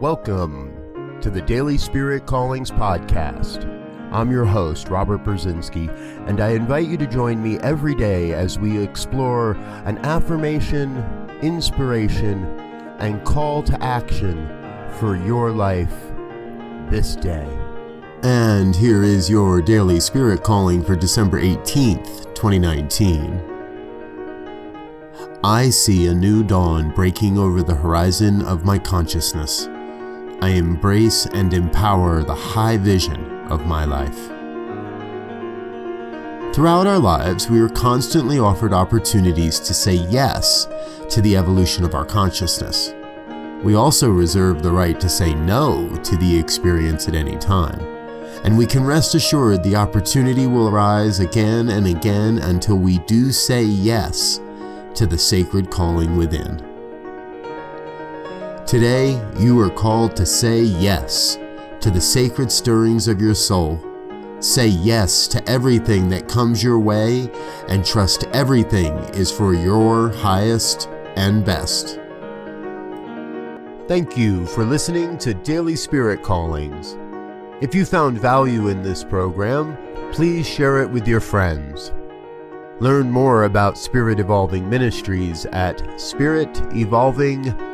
Welcome to the Daily Spirit Callings Podcast. I'm your host, Robert Brzezinski, and I invite you to join me every day as we explore an affirmation, inspiration, and call to action for your life this day. And here is your Daily Spirit Calling for December 18th, 2019. I see a new dawn breaking over the horizon of my consciousness. I embrace and empower the high vision of my life. Throughout our lives, we are constantly offered opportunities to say yes to the evolution of our consciousness. We also reserve the right to say no to the experience at any time. And we can rest assured the opportunity will arise again and again until we do say yes to the sacred calling within. Today, you are called to say yes to the sacred stirrings of your soul. Say yes to everything that comes your way and trust everything is for your highest and best. Thank you for listening to Daily Spirit Callings. If you found value in this program, please share it with your friends. Learn more about Spirit Evolving Ministries at spiritevolving.com.